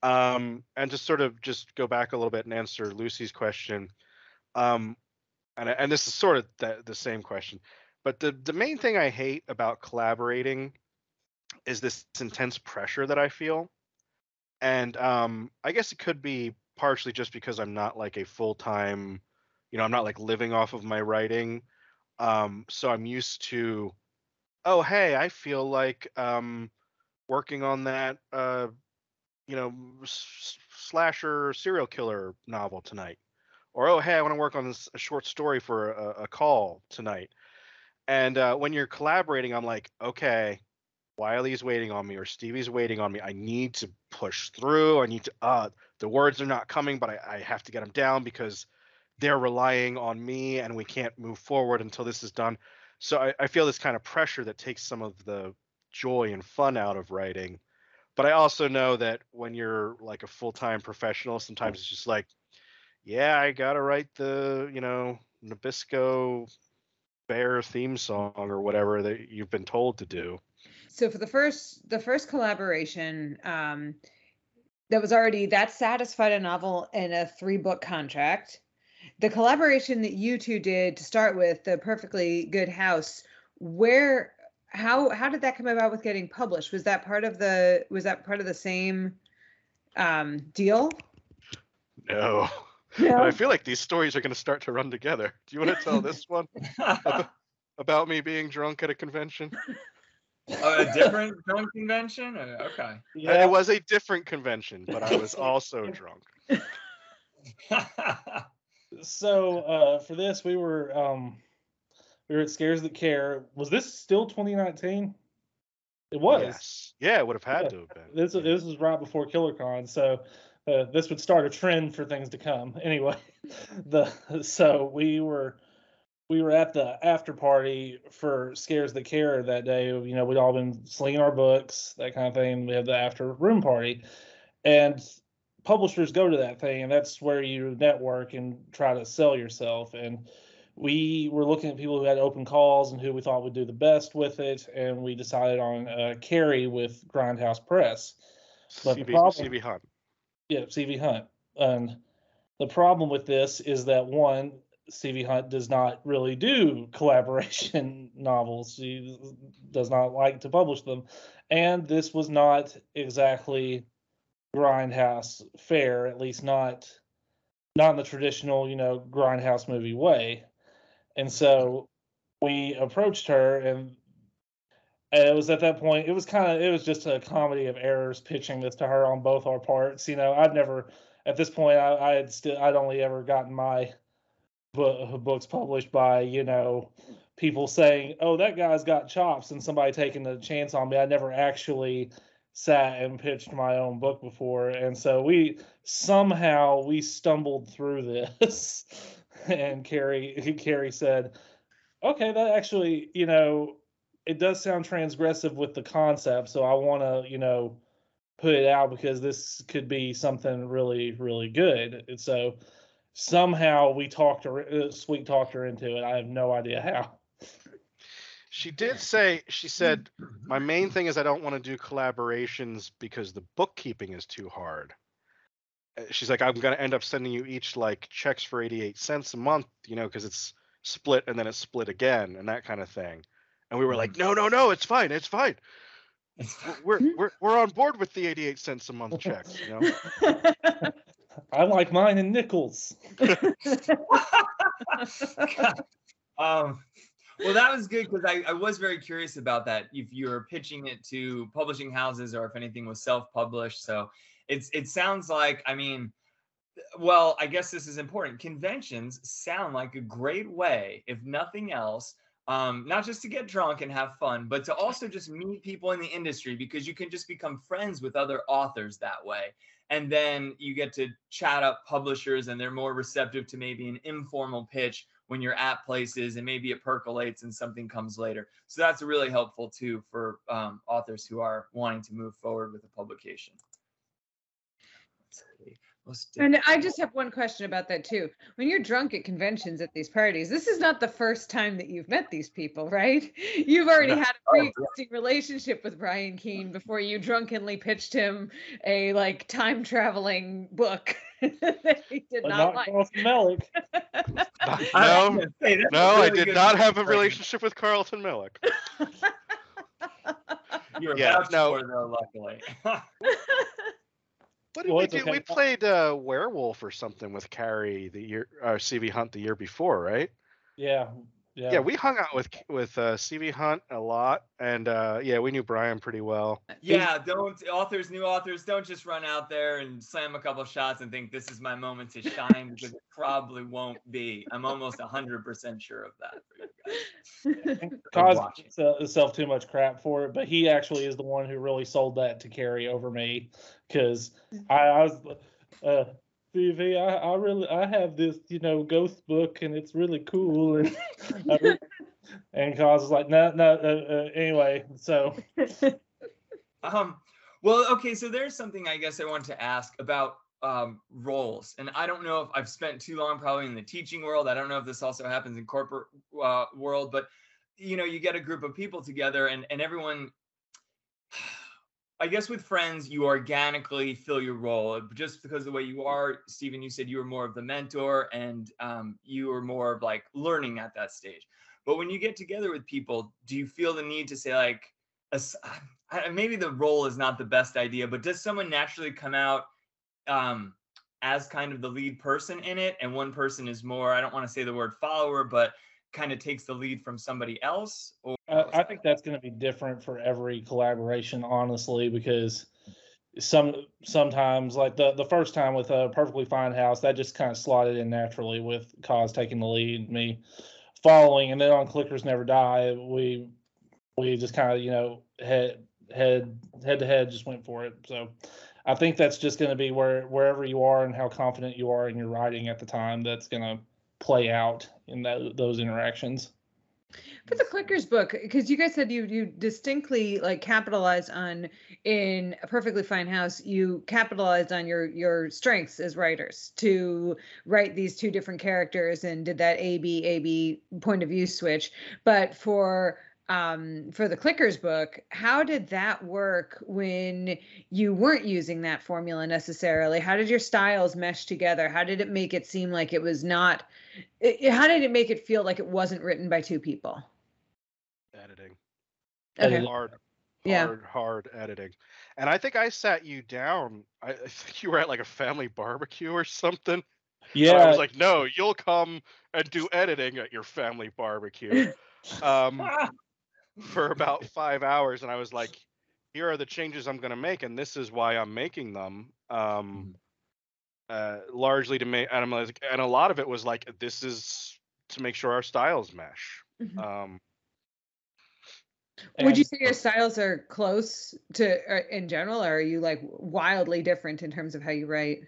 Um, and to sort of just go back a little bit and answer Lucy's question, um, and and this is sort of the, the same question, but the the main thing I hate about collaborating is this intense pressure that I feel, and um, I guess it could be partially just because I'm not like a full time, you know, I'm not like living off of my writing. Um, so I'm used to, oh hey, I feel like um, working on that, uh, you know, s- slasher serial killer novel tonight, or oh hey, I want to work on this a short story for a, a call tonight. And uh, when you're collaborating, I'm like, okay, Wiley's waiting on me or Stevie's waiting on me. I need to push through. I need to. Uh, the words are not coming, but I, I have to get them down because they're relying on me, and we can't move forward until this is done. So I, I feel this kind of pressure that takes some of the joy and fun out of writing. But I also know that when you're like a full time professional, sometimes it's just like, yeah, I gotta write the you know Nabisco Bear theme song or whatever that you've been told to do. So for the first the first collaboration, um, that was already that satisfied a novel in a three book contract. The collaboration that you two did to start with, the Perfectly Good House, where how how did that come about with getting published? Was that part of the was that part of the same um, deal? No. But I feel like these stories are going to start to run together. Do you want to tell this one about me being drunk at a convention? oh, a different drunk convention? Uh, Okay. Uh, Yeah, It was a different convention, but I was also drunk. so uh, for this we were um, we were at Scares That Care. Was this still 2019? It was. Yes. Yeah, it would have had Yeah. to have been. This Yeah. this was right before KillerCon, so uh, this would start a trend for things to come. Anyway, the so we were we were at the after party for Scares That Care that day. You know, we'd all been slinging our books, that kind of thing. We have the after room party, and publishers go to that thing, and that's where you network and try to sell yourself. And we were looking at people who had open calls and who we thought would do the best with it, and we decided on uh, Carrie with Grindhouse Press. But the CV, problem- CV Hunt. Yeah, CV Hunt. And the problem with this is that one, CV Hunt does not really do collaboration novels. She does not like to publish them. And this was not exactly grindhouse fare, at least not not in the traditional, you know, grindhouse movie way. And so we approached her and and it was at that point it was kind of it was just a comedy of errors pitching this to her on both our parts you know. I'd never at this point i, I had still i'd only ever gotten my bu- books published by you know people saying oh that guy's got chops and somebody taking a chance on me. I never actually sat and pitched my own book before. And so we somehow we stumbled through this. And carrie carrie said okay that actually you know it does sound transgressive with the concept, so I want to, you know, put it out because this could be something really, really good. And so somehow we talked her, uh, sweet talked her into it. I have no idea how. She did say, she said, my main thing is I don't want to do collaborations because the bookkeeping is too hard. Uh, She's like, I'm going to end up sending you each like checks for 88 cents a month, you know, because it's split and then it's split again and that kind of thing. And we were like, no, no, no, it's fine. It's fine. We're, we're, we're, we're on board with the 88 cents a month checks, you know? I like mine in nickels. um, well, that was good because I, I was very curious about that. If you were pitching it to publishing houses or if anything was self-published, so it's it sounds like I mean, well, I guess this is important. Conventions sound like a great way, if nothing else, um, not just to get drunk and have fun, but to also just meet people in the industry because you can just become friends with other authors that way. And then you get to chat up publishers and they're more receptive to maybe an informal pitch when you're at places and maybe it percolates and something comes later. So that's really helpful too for um, authors who are wanting to move forward with a publication. Let's see. Most And I just have one question about that too. When you're drunk at conventions at these parties, this is not the first time that you've met these people, right? You've already had a oh, pre-existing relationship with Brian Keene mm-hmm. before you drunkenly pitched him a like time traveling book that he did But not not like. Carlton Mellick. I was No, gonna say, that's a no, I did not have a relationship with Carlton Mellick. You're Yeah, vouched no. for though, luckily. What did Well, we it's do? We played uh, Werewolf or something with Carrie the year, uh, CV Hunt the year before, right? Yeah, yeah, we hung out with with uh, CV Hunt a lot, and uh, yeah, we knew Brian pretty well. Yeah, don't authors, new authors, don't just run out there and slam a couple shots and think this is my moment to shine because it probably won't be. I'm almost hundred percent sure of that for. Koz himself too much crap for it, but he actually is the one who really sold that to Carrie over me because I, I was uh CV, I, I really I have this, you know, ghost book and it's really cool and I re- and Koz was like, no, no, uh, uh, anyway, so Um, well, okay, so there's something I guess I want to ask about um, roles, and I don't know if I've spent too long probably in the teaching world. I don't know if this also happens in corporate uh, world, but you know, you get a group of people together, and and everyone. I guess with friends, you organically fill your role just because the way you are. Stephen, you said you were more of the mentor, and um, you were more of like learning at that stage. But when you get together with people, do you feel the need to say like, maybe the role is not the best idea, but does someone naturally come out um, as kind of the lead person in it, and one person is more, I don't want to say the word follower, but kind of takes the lead from somebody else? Or Uh, I think that's going to be different for every collaboration, honestly, because some sometimes, like the the first time with a perfectly fine house, that just kind of slotted in naturally with Koz taking the lead, me following, and then on clickers never die, we we just kind of you know head head head to head just went for it. So I think that's just going to be where wherever you are and how confident you are in your writing at the time, that's going to play out in that, those interactions. For the clickers book, because you guys said you you distinctly like capitalized on in a perfectly fine house, you capitalized on your your strengths as writers to write these two different characters and did that A B A B point of view switch. But for um for the clickers book, how did that work when you weren't using that formula necessarily? How did your styles mesh together? How did it make it seem like it was not it, it- how did it make it feel like it wasn't written by two people? Editing, Okay. Editing. hard, Yeah. hard, hard editing, and I think I sat you down. I, I think you were at like a family barbecue or something. and I was like, no, you'll come and do editing at your family barbecue. Um, for about five hours, and I was like, here are the changes I'm going to make, and this is why I'm making them. Um, uh, largely to make, and I'm like, and a lot of it was like, this is to make sure our styles mesh. Mhm. Um, Would you say your styles are close to uh, in general, or are you like wildly different in terms of how you write?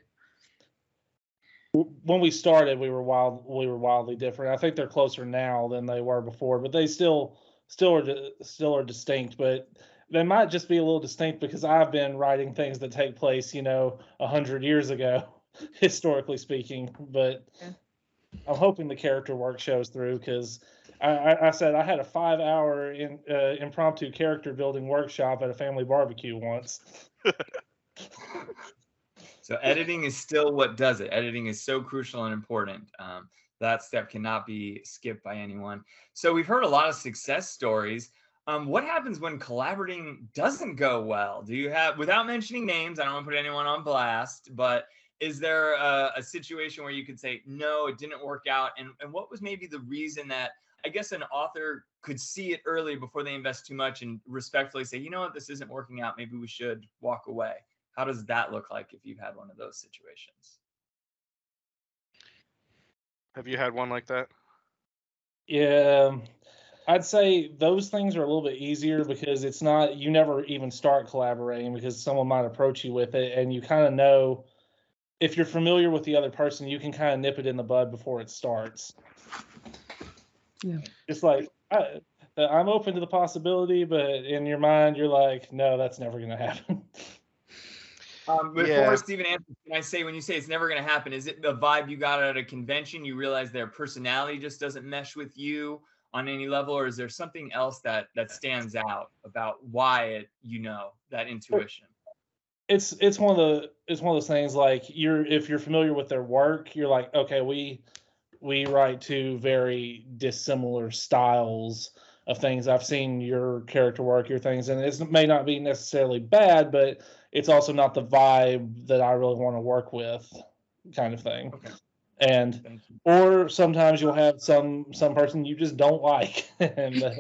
when we started we were wild we were wildly different i think they're closer now than they were before but they still still are still are distinct but they might just be a little distinct because i've been writing things that take place you know a hundred years ago historically speaking but Yeah. i'm hoping the character work shows through because I, I, I said I had a five hour in, uh, impromptu character building workshop at a family barbecue once. So editing is still what does it. Editing is so crucial and important. Um, that step cannot be skipped by anyone. So we've heard a lot of success stories. Um, what happens when collaborating doesn't go well? Do you have, without mentioning names, I don't want to put anyone on blast, but is there a, a situation where you could say, no, it didn't work out? And, and what was maybe the reason that I guess an author could see it early before they invest too much and respectfully say, you know what, this isn't working out. Maybe we should walk away. How does that look like if you've had one of those situations? Have you had one like that? Yeah, I'd say those things are a little bit easier because it's not you never even start collaborating because someone might approach you with it and you kind of know if you're familiar with the other person, you can kind of nip it in the bud before it starts. Yeah. It's like I, uh, I'm open to the possibility, but in your mind, you're like, no, that's never going to happen. Um, before Yeah. Stephen answers, can I say when you say it's never going to happen, is it the vibe you got at a convention? You realize their personality just doesn't mesh with you on any level, or is there something else that that stands out about why it you know that intuition? it's it's one of the it's one of those things like you're if you're familiar with their work you're like okay we we write two very dissimilar styles of things i've seen your character work your things and it may not be necessarily bad but it's also not the vibe that i really want to work with kind of thing Okay. and or sometimes you'll have some some person you just don't like and, uh,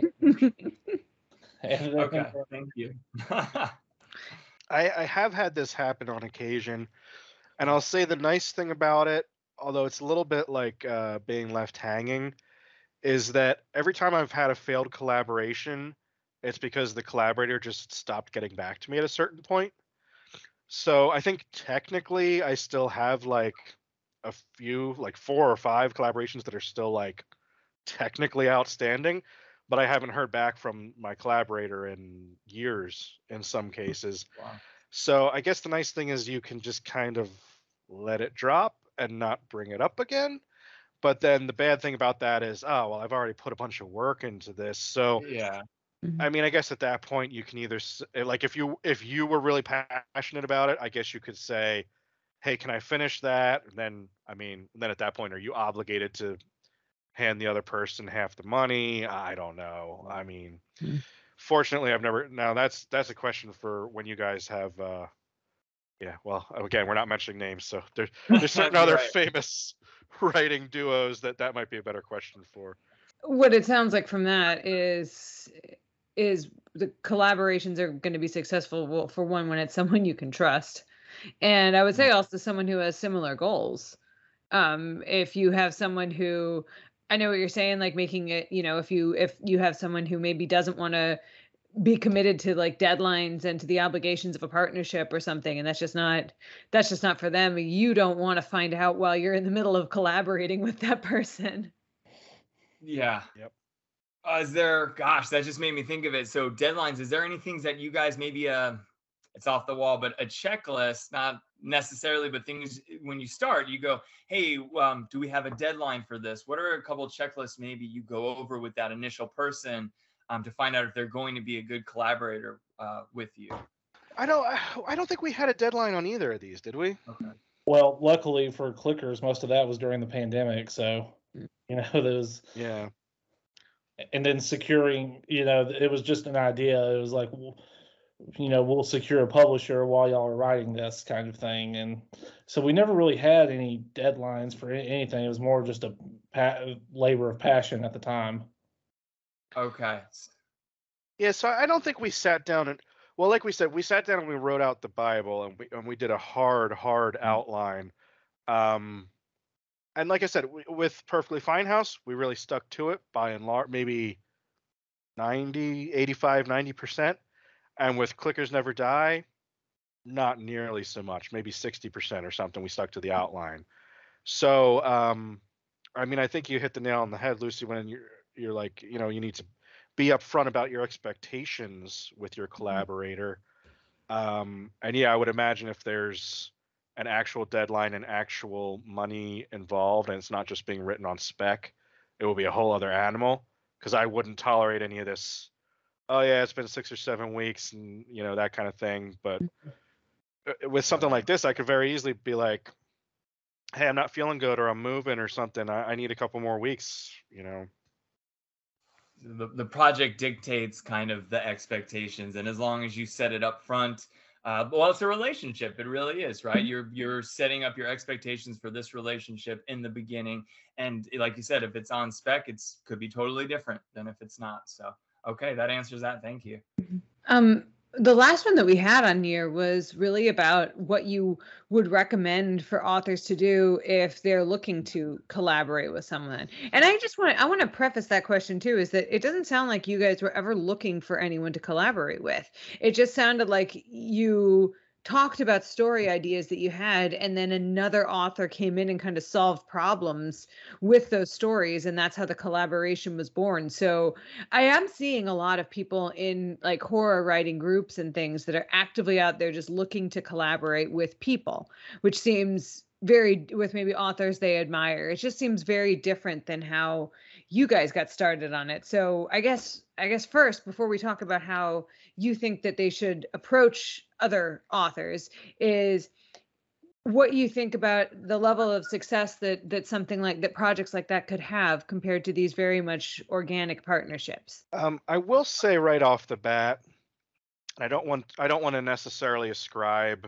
and then- Okay, thank you. I, I have had this happen on occasion, and I'll say the nice thing about it, although it's a little bit like uh, being left hanging, is that every time I've had a failed collaboration, it's because the collaborator just stopped getting back to me at a certain point. So I think technically I still have like a few, like four or five collaborations that are still like technically outstanding, but I haven't heard back from my collaborator in years in some cases. Wow. So I guess the nice thing is you can just kind of let it drop and not bring it up again. But then the bad thing about that is, oh well, I've already put a bunch of work into this. So Yeah. I mean, I guess at that point you can either eh, like if you if you were really passionate about it, I guess you could say, "Hey, can I finish that?" And then I mean, then at that point, are you obligated to hand the other person half the money? I don't know. I mean, Hmm. fortunately, I've never. Now that's that's a question for when you guys have. uh Yeah, well, again, we're not mentioning names, so there's there's certain other Right. famous writing duos that that might be a better question for. what it sounds like from that is is the collaborations are going to be successful well, for one when it's someone you can trust and i would say also someone who has similar goals um if you have someone who i know what you're saying like making it you know if you if you have someone who maybe doesn't want to be committed to like deadlines and to the obligations of a partnership or something and that's just not that's just not for them you don't want to find out while you're in the middle of collaborating with that person Yeah. Yep. Uh, is there? Gosh, that just made me think of it. So deadlines. Is there any things that you guys maybe uh, it's off the wall, but a checklist, not necessarily, but things when you start, you go, hey, um, do we have a deadline for this? What are a couple checklists maybe you go over with that initial person um, to find out if they're going to be a good collaborator uh, with you? I don't. I don't think we had a deadline on either of these, did we? Okay. well luckily for clickers most of that was during the pandemic so you know those. Yeah. And then securing you know it was just an idea. It was like you know we'll secure a publisher while y'all are writing this kind of thing. And so we never really had any deadlines for anything. It was more just a pa- labor of passion at the time. Okay. Yeah, so I don't think we sat down and well, like we said, we sat down and we wrote out the Bible and we and we did a hard, hard outline. Um, and like I said, w- with Perfectly Fine House, we really stuck to it by and large, maybe 90, 85, 90%. And with Clickers Never Die, not nearly so much, maybe 60% or something. We stuck to the outline. So, um, I mean, I think you hit the nail on the head, Lucy, when you're you're like, you know, you need to be upfront about your expectations with your collaborator. Um, and yeah, I would imagine if there's an actual deadline and actual money involved, and it's not just being written on spec, it will be a whole other animal. Because I wouldn't tolerate any of this. Oh yeah, it's been six or seven weeks, and you know that kind of thing. But uh, with something like this, I could very easily be like, "Hey, I'm not feeling good, or I'm moving, or something. I, I need a couple more weeks." You know. the, the project dictates kind of the expectations and as long as you set it up front uh, well it's a relationship. It really is right? You're you're setting up your expectations for this relationship in the beginning. And like you said if it's on spec it's could be totally different than if it's not. So okay that answers that. Thank you. Um, the last one that we had on here was really about what you would recommend for authors to do if they're looking to collaborate with someone. And I just want I want to preface that question too is that it doesn't sound like you guys were ever looking for anyone to collaborate with. It just sounded like you talked about story ideas that you had and then another author came in and kind of solved problems with those stories and that's how the collaboration was born. So I am seeing a lot of people in like horror writing groups and things that are actively out there just looking to collaborate with people, which seems very with maybe authors they admire. It just seems very different than how you guys got started on it. So I guess I guess first before we talk about how you think that they should approach other authors is what you think about the level of success that that something like that projects like that could have compared to these very much organic partnerships Um, I will say right off the bat, I don't want I don't want to necessarily ascribe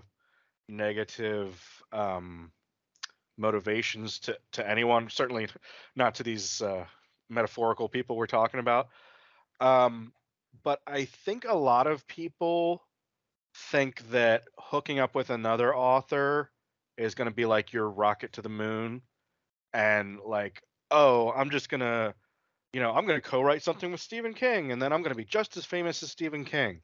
negative um, motivations to to anyone. Certainly not to these uh, metaphorical people we're talking about. Um, but I think a lot of people think that hooking up with another author is going to be like your rocket to the moon and like oh i'm just going to you know i'm going to co-write something with stephen king and then i'm going to be just as famous as stephen king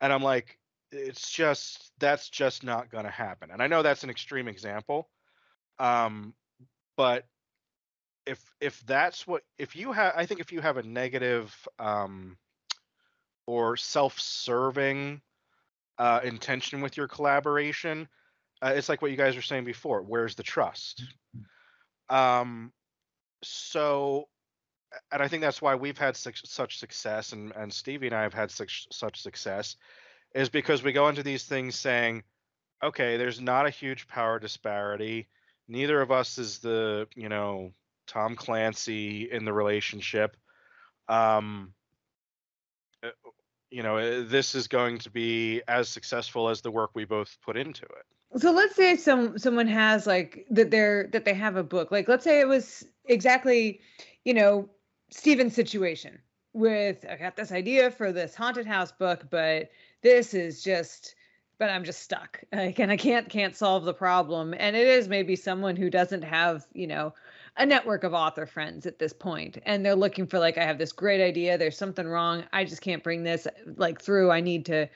and i'm like it's just that's just not going to happen and i know that's an extreme example um but if if that's what if you have i think if you have a negative um or self-serving uh, intention with your collaboration uh, it's like what you guys were saying before where's the trust? Um so and i think that's why we've had such, such success and and stevie and i have had such such success is because we go into these things saying okay there's not a huge power disparity. Neither of us is the you know tom clancy in the relationship. Um uh, you know uh, this is going to be as successful as the work we both put into it. So let's say some someone has like that they're that they have a book. Like let's say it was exactly you know stephen's situation with i got this idea for this haunted house book but this is just but i'm just stuck. Like and i can't can't solve the problem. And it is maybe someone who doesn't have you know a network of author friends at this point and they're looking for like i have this great idea. There's something wrong. I just can't bring this like through. I need to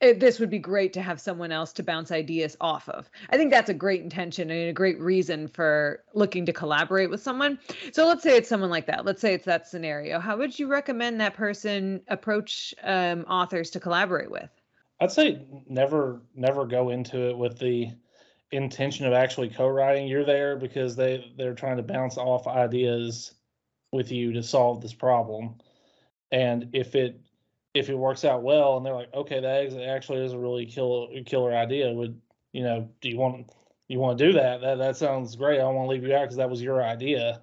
it, this would be great to have someone else to bounce ideas off of. I think that's a great intention and a great reason for looking to collaborate with someone. So let's say it's someone like that. Let's say it's that scenario. How would you recommend that person approach um, authors to collaborate with? I'd say never never go into it with the intention of actually co-writing. You're there because they they're trying to bounce off ideas with you to solve this problem. And if it if it works out well and they're like, okay, that actually is a really killer killer idea. Would you know? Do you want you want to do that? That that sounds great. I don't want to leave you out because that was your idea,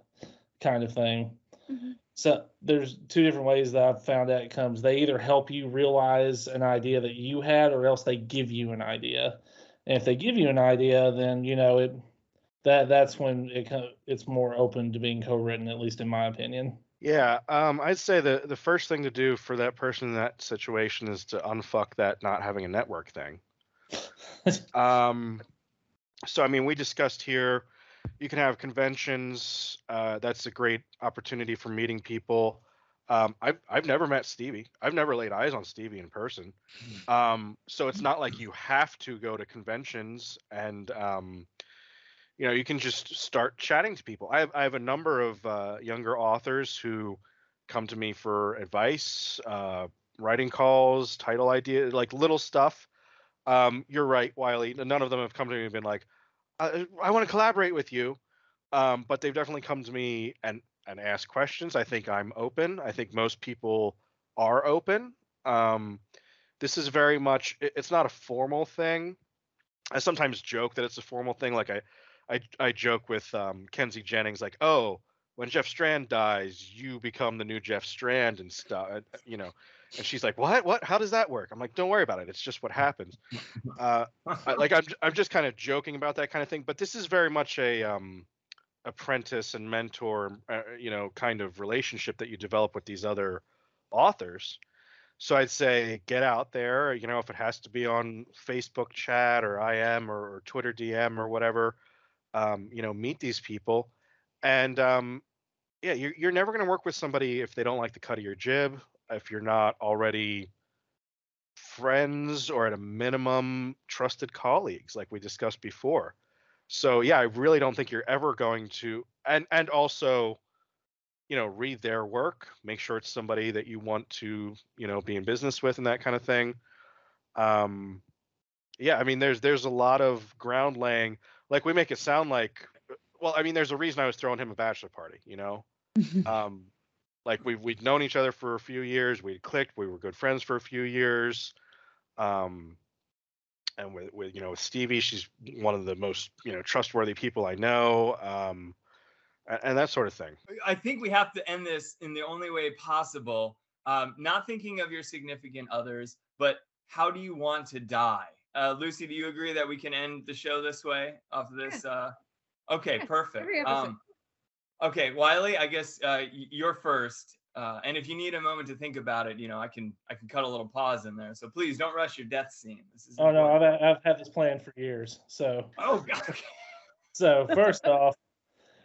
kind of thing. Mm-hmm. So there's two different ways that I've found out it comes. They either help you realize an idea that you had, or else they give you an idea. And if they give you an idea, then you know it. That that's when it it's more open to being co-written, at least in my opinion. Yeah, um, I'd say the the first thing to do for that person in that situation is to unfuck that not having a network thing. um, so I mean, we discussed here you can have conventions. Uh, that's a great opportunity for meeting people. Um, I've I've never met Stevie. I've never laid eyes on Stevie in person. Hmm. Um, so it's not like you have to go to conventions and um, you know you can just start chatting to people. I have I have a number of uh, younger authors who come to me for advice, uh, writing calls, title ideas, like little stuff. Um, you're right, Wiley. None of them have come to me and been like, I, I want to collaborate with you. Um, but they've definitely come to me and and ask questions. I think I'm open. I think most people are open. Um, this is very much. It, it's not a formal thing. I sometimes joke that it's a formal thing. Like I, I, I joke with um, Kenzie Jennings, like, oh, when Jeff Strand dies, you become the new Jeff Strand and stuff. You know, and she's like, "What? What? How does that work?" I'm like, "Don't worry about it. It's just what happens." Uh, I, like I'm, I'm just kind of joking about that kind of thing. But this is very much a um, apprentice and mentor, uh, you know, kind of relationship that you develop with these other authors. So I'd say get out there. You know, if it has to be on Facebook chat or IM or, or Twitter DM or whatever, um, you know, meet these people. And um, yeah, you're, you're never going to work with somebody if they don't like the cut of your jib if you're not already friends or at a minimum trusted colleagues like we discussed before so yeah i really don't think you're ever going to and and also you know read their work make sure it's somebody that you want to you know be in business with and that kind of thing. Um yeah i mean there's there's a lot of ground laying like we make it sound like well i mean there's a reason i was throwing him a bachelor party you know? Um like we've we'd known each other for a few years we'd clicked we were good friends for a few years. Um and with, with you know with stevie she's one of the most you know trustworthy people i know um and, and that sort of thing i think we have to end this in the only way possible um not thinking of your significant others but how do you want to die uh lucy do you agree that we can end the show this way off of this uh Okay, Yeah, perfect. Um, okay, Wiley, I guess uh, you're first. Uh, and if you need a moment to think about it, you know, I can I can cut a little pause in there. So please don't rush your death scene. This is Oh no, I've. I've had this planned for years. So Oh God. So first off,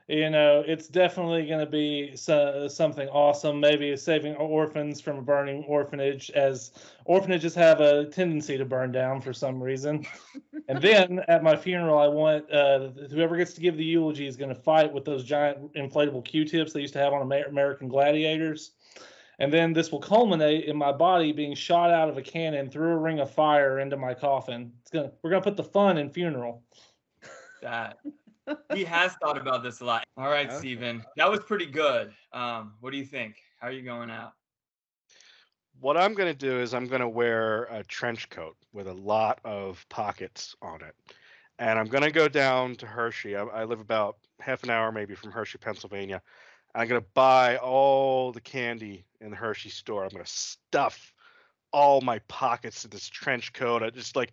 you know it's definitely going to be so, something awesome. Maybe saving orphans from a burning orphanage, as orphanages have a tendency to burn down for some reason. and then at my funeral, I want uh, whoever gets to give the eulogy is going to fight with those giant inflatable Q-tips they used to have on American gladiators. And then this will culminate in my body being shot out of a cannon through a ring of fire into my coffin. It's gonna we're gonna put the fun in funeral. That he has thought about this a lot. All right, Okay. Stephen. That was pretty good. Um, what do you think? How are you going out? What I'm going to do is I'm going to wear a trench coat with a lot of pockets on it. And I'm going to go down to Hershey. I, I live about half an hour maybe from Hershey, Pennsylvania. I'm going to buy all the candy in the Hershey store. I'm going to stuff all my pockets in this trench coat. I just like,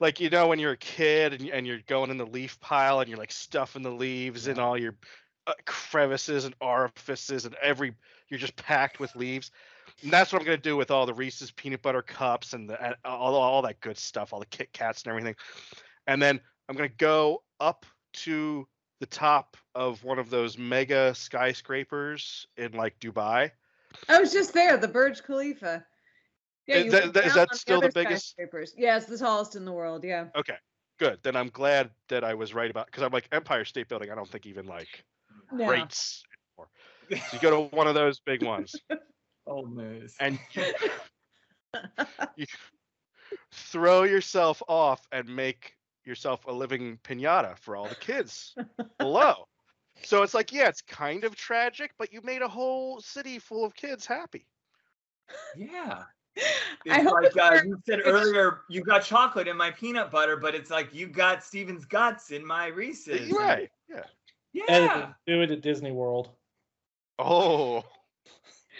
like you know when you're a kid and, you- and you're going in the leaf pile and you're like stuffing the leaves in Yeah. all your uh, crevices and orifices and every you're just packed with leaves. And that's what I'm gonna do with all the Reese's peanut butter cups and the and all, all that good stuff, all the Kit Kats and everything. And then I'm gonna go up to the top of one of those mega skyscrapers in like Dubai. I was just there, the Burj Khalifa. Yeah, Is that- that- is that still the other biggest- skyscrapers. Yeah, it's the tallest in the world. Yeah. Okay, good. Then I'm glad that I was right about because I'm like Empire State Building. I don't think even like No. rates anymore. So you go to one of those big ones oh, Old news. and you throw yourself off and make yourself a living pinata for all the kids below. So it's like, yeah, it's kind of tragic, but you made a whole city full of kids happy. yeah. I It's hope like uh, you said earlier, you got chocolate in my peanut butter, but it's like you got Stephen's guts in my Reese's. Right. Yeah. Yeah. Editing, do it at Disney World. Oh,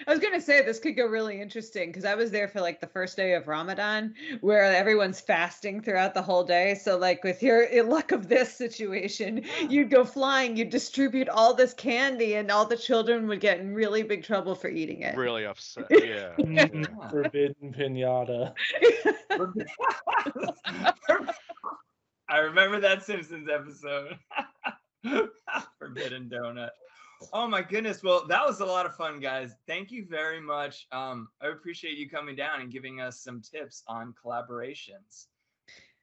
I was gonna say this could go really interesting because I was there for like the first day of Ramadan, where everyone's fasting throughout the whole day. So, like with your luck of this situation, you'd go flying, you'd distribute all this candy, and all the children would get in really big trouble for eating it. really upset. Yeah. yeah. Mm, Forbidden pinata. I remember that Simpsons episode. Forbidden donut. Oh my goodness. Well, that was a lot of fun, guys. Thank you very much. Um, I appreciate you coming down and giving us some tips on collaborations.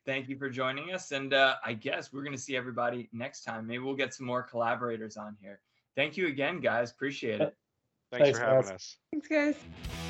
Thank you for joining us. And uh, I guess we're going to see everybody next time. Maybe we'll get some more collaborators on here. Thank you again, guys. Appreciate it. Thanks, Thanks, for having guys. us. Thanks, guys.